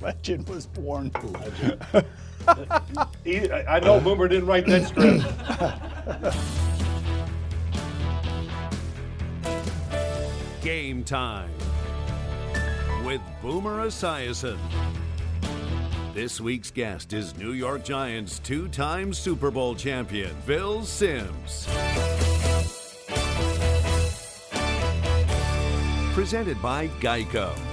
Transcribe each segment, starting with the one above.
A legend was born. He, I I know Boomer didn't write that script. Game time with Boomer Esiason. This week's guest is New York Giants two time Super Bowl champion, Phil Sims. Presented by Geico.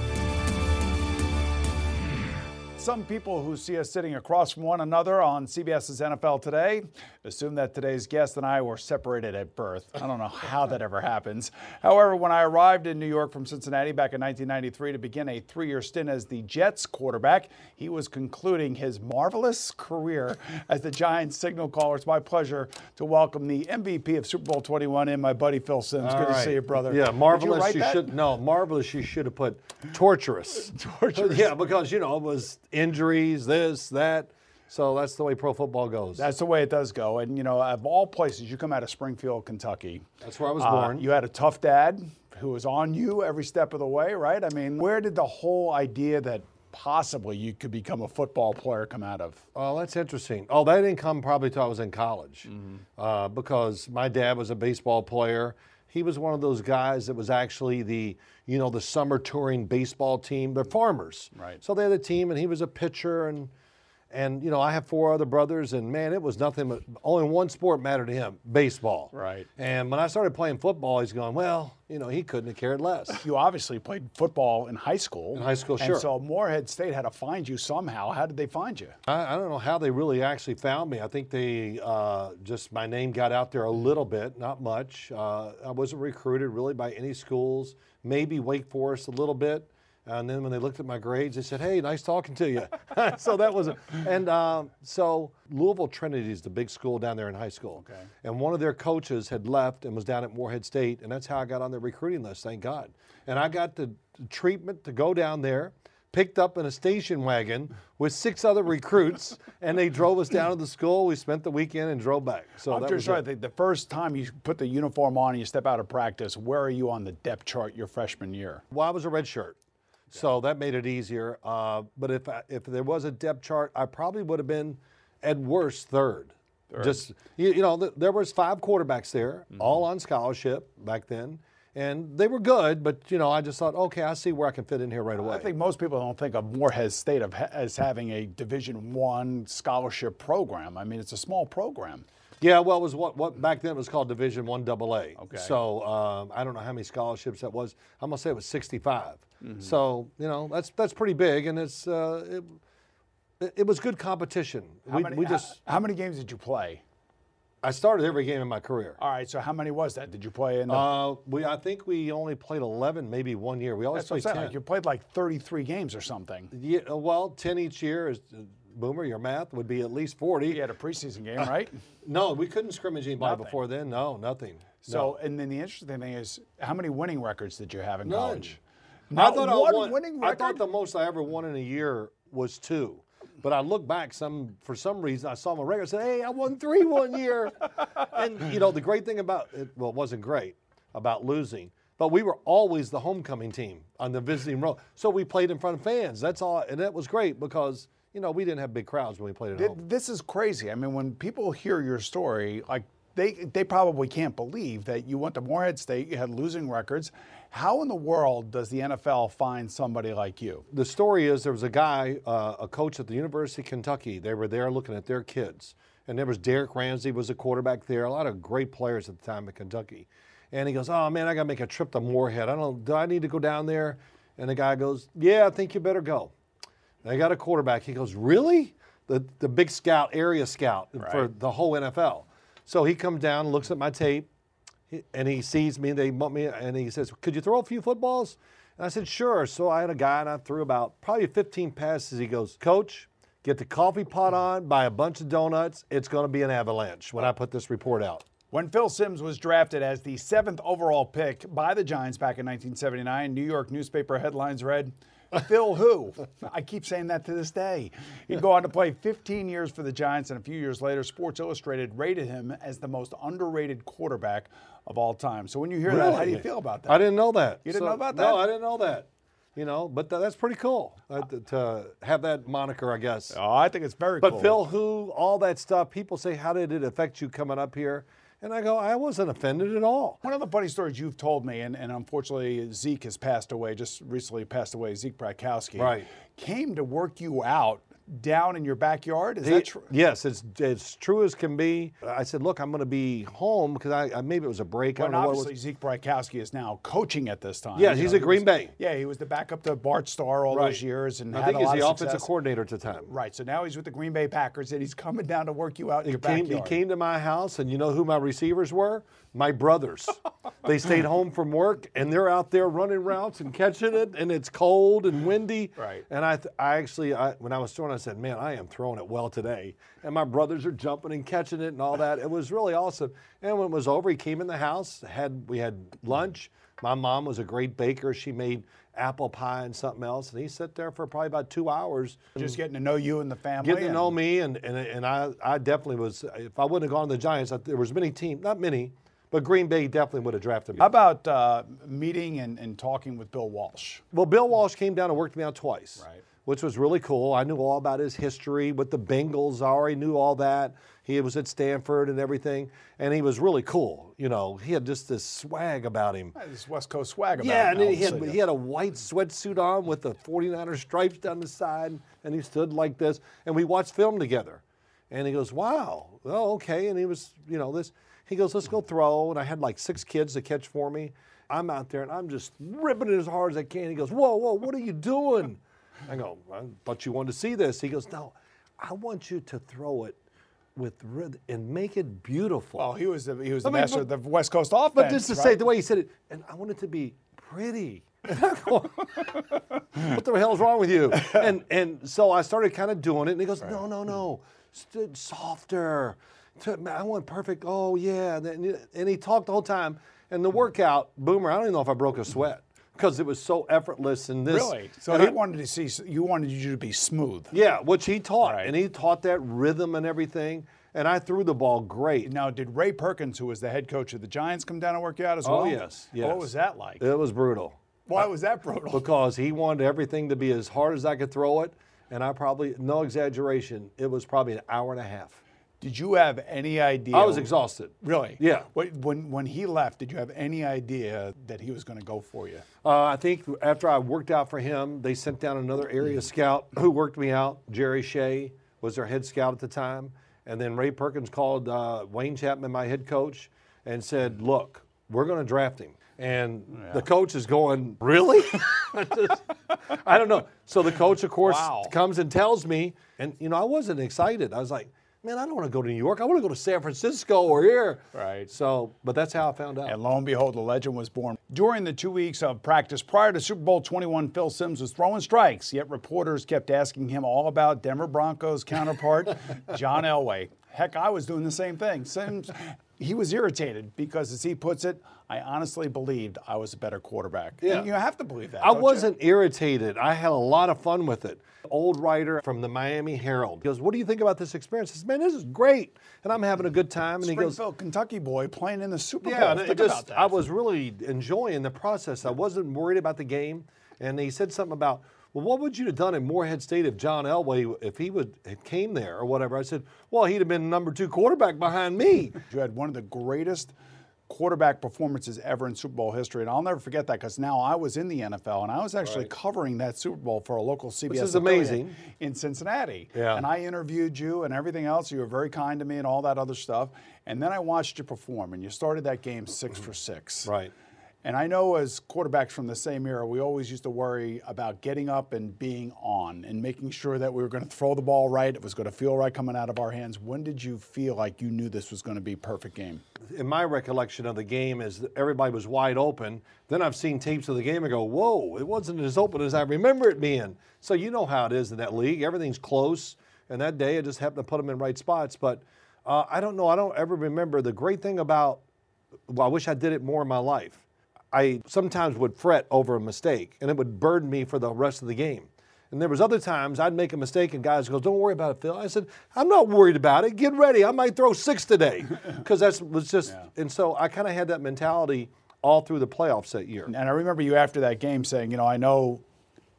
Some people who see us sitting across from one another on CBS's NFL Today assume that today's guest and I were separated at birth. I don't know how that ever happens. However, when I arrived in New York from Cincinnati back in 1993 to begin a three year stint as the Jets quarterback, he was concluding his marvelous career as the Giants signal caller. It's my pleasure to welcome the MVP of Super Bowl 21 in, my buddy Phil Sims. Good All to see you, brother. Yeah, Did you marvelous. write You, that? should no marvelous. You should have put torturous. Torturous. Yeah, because you know it was injuries, this, that. So that's the way pro football goes. That's the way it does go. And, you know, of all places, you come out of Springfield, Kentucky. That's where I was Uh, born. You had a tough dad who was on you every step of the way, right? I mean, where did the whole idea that possibly you could become a football player come out of? Oh, that's interesting. Oh, that didn't come probably till I was in college, uh, because my dad was a baseball player. He was one of those guys that was actually the, you know, the summer touring baseball team. They're farmers, Right. So they had a team, and he was a pitcher, and and you know, I have four other brothers, and man, it was nothing but only one sport mattered to him: baseball. Right. And when I started playing football, he's going, well, you know, he couldn't have cared less. You obviously played football in high school. In high school, and sure. so Morehead State had to find you somehow. How did they find you? I, I don't know how they really actually found me. I think they uh, just my name got out there a little bit, not much. Uh, I wasn't recruited really by any schools. Maybe Wake Forest a little bit. And then when they looked at my grades, they said, "Hey, nice talking to you." so that was, a, and um, so Louisville Trinity is the big school down there in high school. Okay. And one of their coaches had left and was down at Morehead State, and that's how I got on their recruiting list. Thank God. And I got the treatment to go down there picked up in a station wagon with six other recruits, and they drove us down to the school. We spent the weekend and drove back. So I'm that just was trying it. to think, the first time you put the uniform on and you step out of practice, where are you on the depth chart your freshman year? Well, I was a red shirt, so that made it easier. Uh, but if I, if there was a depth chart, I probably would have been at worst third. Just you, you know, th- there was five quarterbacks there, Mm-hmm. all on scholarship back then, and they were good. But you know, I just thought, okay, I see where I can fit in here right away. I think most people don't think of Morehead State of, as having a Division One scholarship program. I mean, it's a small program. Yeah, well, it was what, what back then it was called Division One Double A. Okay. So um, I don't know how many scholarships that was. I'm gonna say it was 65. Mm-hmm. So you know that's that's pretty big, and it's uh, it, it, was good competition. How we, many, we just how, many games did you play? I started every game in my career. All right, so how many was that? Did you play in the? Uh, we I think we only played 11, maybe one year. We always that's played 10. Like you played like 33 games or something. yeah, well, 10 each year is. Boomer, your math would be at least 40. You had a preseason game, right? No, we couldn't scrimmage anybody Nothing. before then. No, nothing. So, and then the interesting thing is, how many winning records did you have in None. college? I Not thought I one won. winning I record. thought the most I ever won in a year was two. But I look back, some for some reason I saw my record. I said, "Hey, I won three one year." and you know the great thing about it, well, it wasn't great about losing, but we were always the homecoming team on the visiting road. So we played in front of fans. That's all, and that was great because you know we didn't have big crowds when we played at Th- home. This is crazy. I mean, when people hear your story, like they they probably can't believe that you went to Morehead State, you had losing records, How in the world does the NFL find somebody like you? The story is there was a guy, uh, a coach at the University of Kentucky. They were there looking at their kids, and there was Derrick Ramsey was a quarterback there. A lot of great players at the time at Kentucky, and he goes, "Oh man, I got to make a trip to Morehead. I don't. Do I need to go down there?" And the guy goes, "Yeah, I think you better go." They got a quarterback. He goes, "Really?" The the big scout, area scout for the whole NFL. So he comes down, looks at my tape, and he sees me. They bump me, and he says, "Could you throw a few footballs?" And I said, "Sure." So I had a guy, and I threw about probably 15 passes. He goes, "Coach, get the coffee pot mm-hmm. on, buy a bunch of donuts. It's going to be an avalanche when I put this report out." When Phil Sims was drafted as the seventh overall pick by the Giants back in 1979, New York newspaper headlines read, Phil who? I keep saying that to this day. He'd go on to play 15 years for the Giants, and a few years later, Sports Illustrated rated him as the most underrated quarterback of all time. So when you hear that, how do you feel about that? I didn't know that. You didn't So- know about that? No. I didn't know that. You know, but th- that's pretty cool uh, to, have that moniker, I guess. Oh, I think it's very cool. But cool. Phil, who, all that stuff, people say, how did it affect you coming up here? And I go, I wasn't offended at all. One of the funny stories you've told me, and, and unfortunately Zeke has passed away, just recently passed away, Zeke Bratkowski. Right. Came to work you out down in your backyard. Is that true? Yes, it's it's true as can be. I said, look, I'm going to be home because I, I maybe it was a break. I don't and know obviously. Zeke Bratkowski is now coaching at this time. Yeah, You he's know, at he Green was- Bay. Yeah, he was the backup to Bart Starr all those years, and I had think a he's lot the of offensive success. coordinator at the time. Right, so now he's with the Green Bay Packers, and he's coming down to work you out in He your came, he came to my house, and you know who my receivers were? My brothers. they stayed home from work, and they're out there running routes and catching it, and it's cold and windy. Right. And I, th- I actually, I, when I was throwing, I said, "Man, I am throwing it well today." And my brothers are jumping and catching it and all that. It was really awesome. And when it was over, he came in the house. Had we had lunch. My mom was a great baker. She made apple pie and something else, and he sat there for probably about two hours. Just getting to know you and the family. Getting to know me, and, and, and I, I definitely was. If I wouldn't have gone to the Giants, I, there was many teams, not many, but Green Bay definitely would have drafted me. How about uh, meeting and, and talking with Bill Walsh? Well, Bill Walsh came down and worked me out twice, Right. Which was really cool. I knew all about his history with the Bengals. I already knew all that. He was at Stanford and everything, and he was really cool. You know, he had just this swag about him. This West Coast swag about Yeah, him, and he had, he had a white sweatsuit on with the 49er stripes down the side, and he stood like this. And we watched film together. And he goes, Wow, oh, okay. And he was, you know, this, he goes, Let's go throw. And I had like six kids to catch for me. I'm out there and I'm just ripping it as hard as I can. He goes, Whoa, whoa, what are you doing? I go, I thought you want to see this. He goes, No, I want you to throw it with rhythm and make it beautiful. Well, he was the, he was the I mean, master but- of the West Coast offense. But just to right? say the way he said it, and I want it to be pretty. what the hell's wrong with you? And and so I started kind of doing it, and he goes, no, no, no, St- softer. I want perfect. Oh yeah, and he talked the whole time. And the workout, Boomer, I don't even know if I broke a sweat because it was so effortless. And this, Really? So he I- wanted to see you wanted you to be smooth. yeah, which he taught, Right. and he taught that rhythm and everything. And I threw the ball great. Now, did Ray Perkins, who was the head coach of the Giants, come down and work you out as Oh well? yes, yes. What was that like? It was brutal. Why was that brutal? because he wanted everything to be as hard as I could throw it. And I probably, no exaggeration, it was probably an hour and a half. Did you have any idea? I was exhausted. Really? Yeah. When, when he left, did you have any idea that he was going to go for you? Uh, I think after I worked out for him, they sent down another area scout who worked me out. Jerry Shay was their head scout at the time. And then Ray Perkins called uh, Wayne Chapman, my head coach, and said, Look, we're going to draft him. And the coach is going, Really? Just- I don't know. So the coach, of course, Wow. comes and tells me, and you know, I wasn't excited. I was like, Man, I don't want to go to New York. I want to go to San Francisco or here. Right. So, but that's how I found out. And lo and behold, the legend was born. During the two weeks of practice prior to Super Bowl 21, Phil Sims was throwing strikes, yet reporters kept asking him all about Denver Broncos counterpart John Elway. Heck, I was doing the same thing. Sims, he was irritated because, as he puts it, I honestly believed I was a better quarterback. Yeah. And you have to believe that. I don't you? wasn't irritated. I had a lot of fun with it. Old writer from the Miami Herald goes, "What do you think about this experience?" I said, "Man, this is great, and I'm having a good time." And he goes, Springfield, Kentucky boy playing in the Super "Yeah." Bowl. And it Think just, about that. I was really enjoying the process. I wasn't worried about the game. And he said something about, "Well, what would you have done in Morehead State if John Elway, if he would had came there or whatever?" I said, "Well, he'd have been number two quarterback behind me." You had one of the greatest quarterback performances ever in Super Bowl history. And I'll never forget that because now I was in the NFL and I was actually Right. covering that Super Bowl for a local CBS This is amazing. in Cincinnati. Yeah. And I interviewed you and everything else. You were very kind to me and all that other stuff. And then I watched you perform and you started that game six for six. Right. And I know as quarterbacks from the same era, we always used to worry about getting up and being on and making sure that we were going to throw the ball right, it was going to feel right coming out of our hands. When did you feel like you knew this was going to be a perfect game? in my recollection of the game is everybody was wide open. Then I've seen tapes of the game and go, whoa, it wasn't as open as I remember it being. So you know how it is in that league. Everything's close. And that day, it just happened to put them in right spots. But uh, I don't know. I don't ever remember. The great thing about, well, I wish I did it more in my life. I sometimes would fret over a mistake, and it would burden me for the rest of the game. And there was other times I'd make a mistake, and guys go, "Don't worry about it, Phil." I said, "I'm not worried about it. Get ready. I might throw six today," because that's was just. And so I kind of had that mentality all through the playoffs that year. And I remember you after that game saying, you know, I know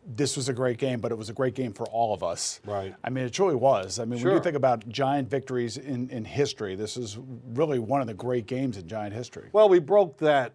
this was a great game, but it was a great game for all of us. Right. I mean, it truly was. I mean, when you think about giant victories in, in history, this is really one of the great games in giant history. Well, we broke that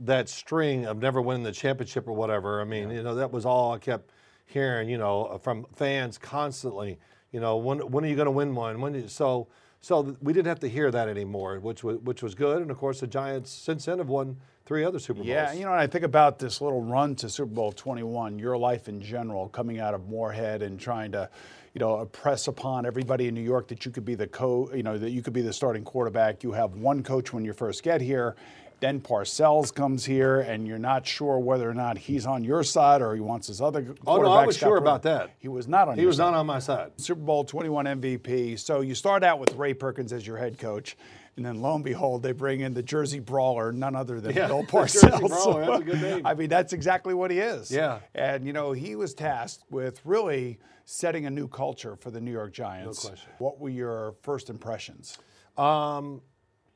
that string of never winning the championship or whatever. I mean, you know, that was all I kept hearing, you know, uh, from fans constantly. You know, when when are you going to win one? When you, so so we didn't have to hear that anymore, which was which was good. And of course, the Giants since then have won three other Super Bowls. Yeah, you know, and I think about this little run to Super Bowl 21, your life in general, coming out of Morehead and trying to, you know, impress upon everybody in New York that you could be the co, you know, that you could be the starting quarterback. You have one coach when you first get here. Then Parcells comes here, and you're not sure whether or not he's on your side or he wants his other. Oh, no, I was sure about that. He was not on. he was side. not on my side. Super Bowl 21 MVP. So you start out with Ray Perkins as your head coach, and then lo and behold, they bring in the Jersey Brawler, none other than Yeah, Bill Parcells. Brawler, that's a good name. I mean, that's exactly what he is. Yeah. And you know, he was tasked with really setting a new culture for the New York Giants. No question. What were your first impressions? Um,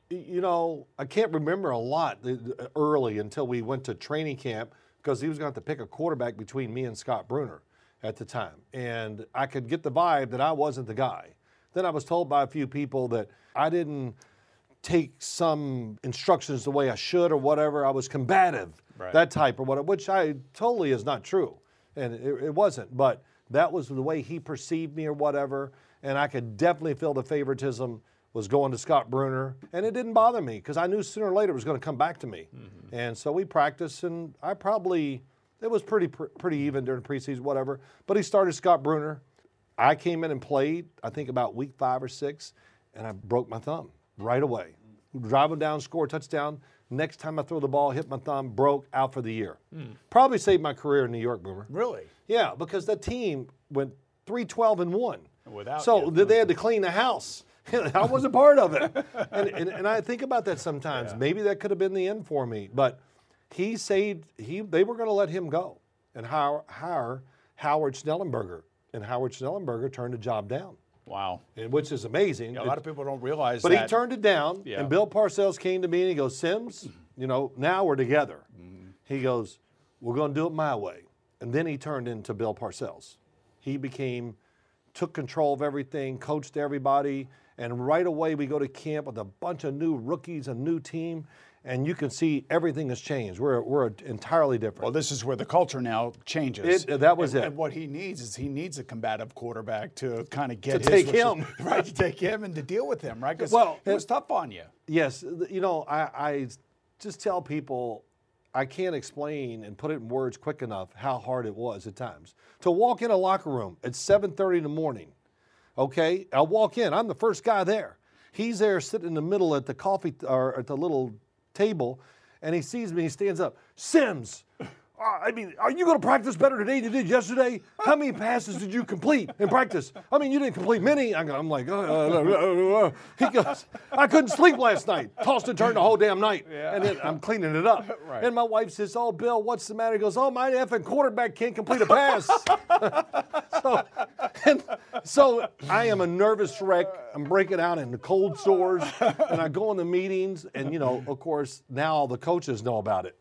you know, I can't remember a lot early until we went to training camp because he was going to have to pick a quarterback between me and Scott Brunner at the time. And I could get the vibe that I wasn't the guy. Then I was told by a few people that I didn't take some instructions the way I should or whatever. I was combative, Right. that type or whatever, which I totally is not true. And it, it wasn't. But that was the way he perceived me or whatever. And I could definitely feel the favoritism was going to Scott Brunner. And it didn't bother me because I knew sooner or later it was going to come back to me. Mm-hmm. And so we practiced, and I probably, it was pretty, pr- pretty even during preseason, whatever. But he started Scott Brunner. I came in and played, I think about week five or six, and I broke my thumb right away. Drive him down, score a touchdown. Next time I throw the ball, hit my thumb, broke, out for the year. Hmm. Probably saved my career in New York, Boomer. Really? Yeah, because the team went three twelve and 1. Without so you. they had to clean the house. I was a part of it. And, and, and I think about that sometimes. Maybe that could have been the end for me. But he saved, he, they were going to let him go and hire, hire Howard Schnellenberger. And Howard Schnellenberger turned the job down, Wow. and- which is amazing. A lot of people don't realize But that. he turned it down, Yeah. and Bill Parcells came to me and he goes, Sims, you know, now we're together. Mm-hmm. He goes, we're going to do it my way. And then he turned into Bill Parcells. He became, took control of everything, coached everybody, and right away we go to camp with a bunch of new rookies, a new team, and you can see everything has changed. We're, we're entirely different. Well, this is where the culture now changes. It- that was and, it. And what he needs is he needs a combative quarterback to kind of get To his take him. right to take him and to deal with him, right? Because Well, it was tough on you. Yes, you know, I, I just tell people I can't explain and put it in words quick enough how hard it was at times to walk in a locker room at 7:30 in the morning. Okay, I walk in. I'm the first guy there. He's there sitting in the middle at the coffee or at the little table, and he sees me. He stands up. Sims. uh, I mean, are you going to practice better today than you did yesterday? How many passes did you complete in practice? I mean, you didn't complete many. I'm I'm like, uh, uh, uh, uh, uh. he goes, I couldn't sleep last night. Tossed and turned the whole damn night. And then I'm cleaning it up. And my wife says, Oh, Bill, what's the matter? He goes, Oh, my effing quarterback can't complete a pass. so, and so I am a nervous wreck. I'm breaking out into cold sores, and I go into meetings, and you know, of course, now all the coaches know about it,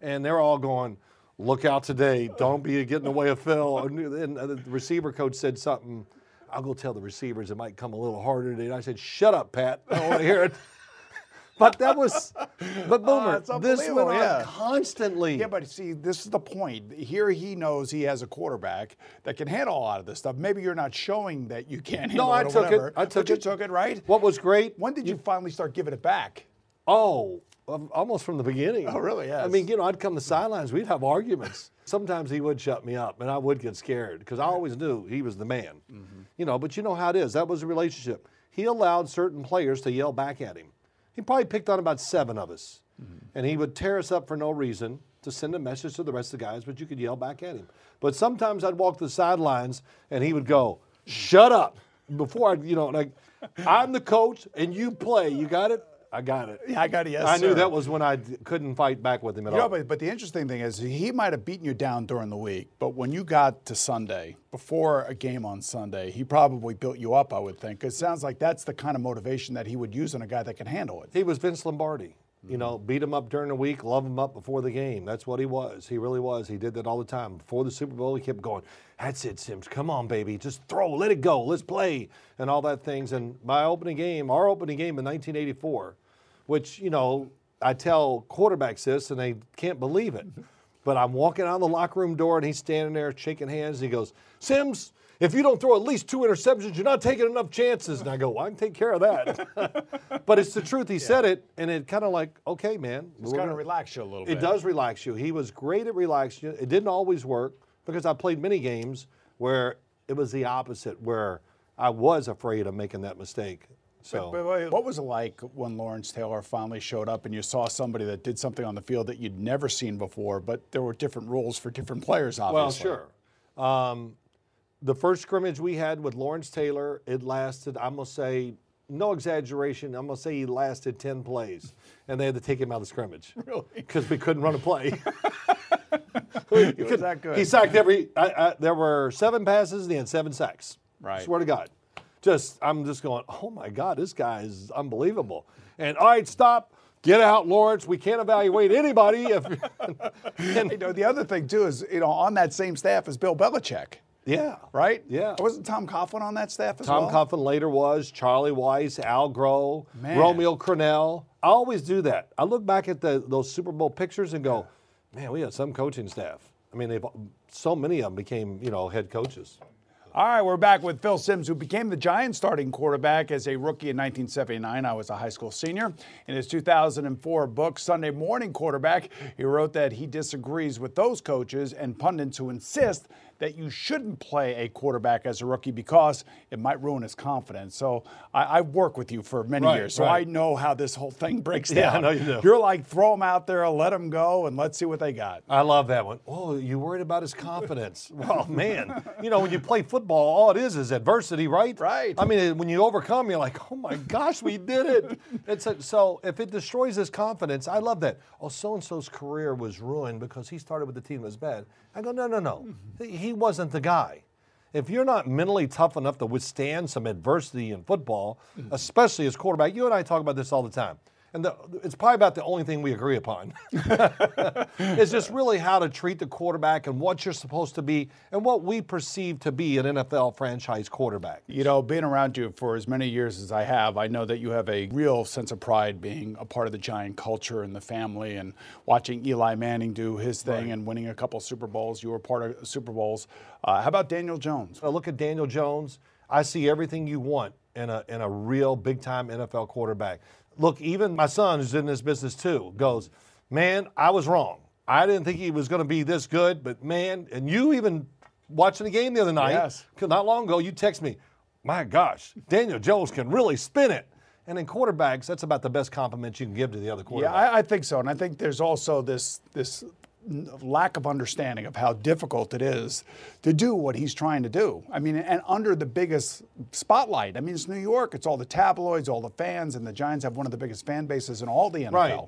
and they're all going, "Look out today! Don't be getting in the way of Phil." And uh, the receiver coach said something. I'll go tell the receivers it might come a little harder today. And I said, "Shut up, Pat. I don't want to hear it." But that was, but Boomer, it's this went on yeah. constantly. Yeah, but see, this is the point. Here he knows he has a quarterback that can handle a lot of this stuff. Maybe you're not showing that you can't handle no, it I took whatever, it. I took but you it. took it, right? What was great? When did you finally start giving it back? Oh, um, almost from the beginning. Oh, really? Yes. I mean, you know, I'd come to sidelines, we'd have arguments. Sometimes he would shut me up, and I would get scared because I always knew he was the man. Mm-hmm. You know, but you know how it is. That was a relationship. He allowed certain players to yell back at him. He probably picked on about seven of us, Mm-hmm. and he would tear us up for no reason to send a message to the rest of the guys, but you could yell back at him. But sometimes I'd walk the sidelines, and he would go, "Shut up!" Before I, you know, like, I'm the coach, and you play. You got it. I got it. Yeah, I got it. Yes, I knew that was when I d- couldn't fight back with him at You know, all. but, but the interesting thing is he might have beaten you down during the week, but when you got to Sunday, before a game on Sunday, he probably built you up, I would think. It sounds like that's the kind of motivation that he would use on a guy that can handle it. he was Vince Lombardi. You mm-hmm. know, beat him up during the week, love him up before the game. That's what he was. He really was. He did that all the time. Before the Super Bowl, he kept going, That's it, Sims. Come on, baby. Just throw, let it go, let's play, and all that things. And my opening game, our opening game in 1984, which, you know, I tell quarterbacks this and they can't believe it. But I'm walking out the locker room door and he's standing there shaking hands. And he goes, Sims, if you don't throw at least two interceptions, you're not taking enough chances. And I go, well, I can take care of that. but it's the truth. He said it, and it kind of like, okay, man. It's of gonna- relax you a little It bit. It does relax you. He was great at relaxing you. It didn't always work because I played many games where it was the opposite, where I was afraid of making that mistake. So. But wait, what was it like when Lawrence Taylor finally showed up and you saw somebody that did something on the field that you'd never seen before, but there were different rules for different players, obviously? Well, sure. Um, the first scrimmage we had with Lawrence Taylor, it lasted, I'm going to say, no exaggeration, I'm going to say he lasted 10 plays. And they had to take him out of the scrimmage. Really? Because we couldn't run a play. He was that good. He sacked every, I, I, there were seven passes and he had seven sacks. Right. Swear to God. Just, I'm just going, oh my God, this guy is unbelievable. And all right, stop. Get out, Lawrence. We can't evaluate anybody. If, and, You know, the other thing too is, you know, on that same staff is Bill Belichick, yeah. right? Yeah. Wasn't Tom Coughlin on that staff as Tom well? Tom Coughlin later was Charlie Weis, Al Groh, Man. Romeo Crennel. I always do that. I look back at the, those Super Bowl pictures and go, man, we had some coaching staff. I mean, they've so many of them became you know head coaches. All right, we're back with Phil Sims, who became the Giants starting quarterback as a rookie in 1979. I was a high school senior. In his 2004 book, Sunday Morning Quarterback, he wrote that he disagrees with those coaches and pundits who insist that you shouldn't play a quarterback as a rookie because it might ruin his confidence. So I, I've worked with you for many Right, years, so right. I know how this whole thing breaks Yeah, I down. know you do. You're like, throw them out there, let them go, and let's see what they got. I love that one. Oh, you worried about his confidence? well, man, you know when you play football, all it is is adversity, right? Right. I mean, when you overcome, you're like, oh my gosh, we did it. It's a, so if it destroys his confidence, I love that. Oh, so and so's career was ruined because he started with the team that was bad. I go, no, no, no. He- He wasn't the guy. If you're not mentally tough enough to withstand some adversity in football, mm-hmm. especially as quarterback, you and I talk about this all the time. And the, it's probably about the only thing we agree upon. it's just really how to treat the quarterback and what you're supposed to be and what we perceive to be an NFL franchise quarterback. You know, being around you for as many years as I have, I know that you have a real sense of pride being a part of the Giant culture and the family and watching Eli Manning do his thing and winning a couple Super Bowls. You were part of Super Bowls. Uh, how about Daniel Jones? I look at Daniel Jones. I see everything you want in a in a real big time NFL quarterback. Look, even my son, who's in this business too, goes, man, I was wrong. I didn't think he was going to be this good, but man, and you even watching the game the other night, Yes. not long ago, you text me, my gosh, Daniel Jones can really spin it. And in quarterbacks, that's about the best compliment you can give to the other quarterback. Yeah. I, I think so, and I think there's also this this lack of understanding of how difficult it is to do what he's trying to do. I mean, and under the biggest spotlight. I mean, it's New York. It's all the tabloids, all the fans, and the Giants have one of the biggest fan bases in all the NFL. Right.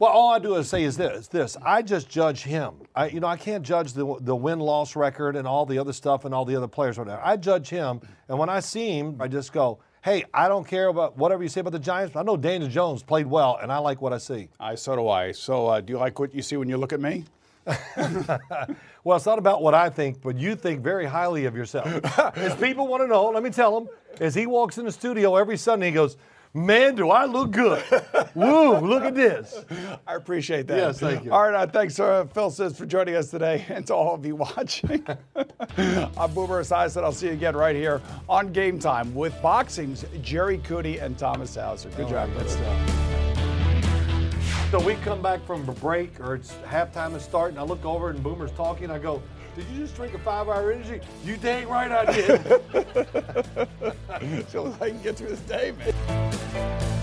Well, all I do is say is this: this. I just judge him. I, you know, I can't judge the the win loss record and all the other stuff and all the other players. Whatever. I judge him, and when I see him, I just go, "Hey, I don't care about whatever you say about the Giants. But I know Daniel Jones played well, and I like what I see." I so do I. So, uh, do you like what you see when you look at me? Well, it's not about what I think, but you think very highly of yourself. as people want to know, let me tell them, as he walks in the studio every Sunday, he goes, Man, do I look good. Woo, look at this. I appreciate that. Yes, thank you. All right, uh, thanks, uh, Phil Sis, for joining us today, and to all of you watching. I'm Boomer Esiason. I'll see you again right here on Game Time with Boxing's Gerry Cooney and Thomas Hauser. Good job. Good stuff. So we come back from a break, or it's halftime is starting. I look over and Boomer's talking. I go, "Did you just drink a five-hour energy?" You dang right I did. So I can get through this day, man. Bye.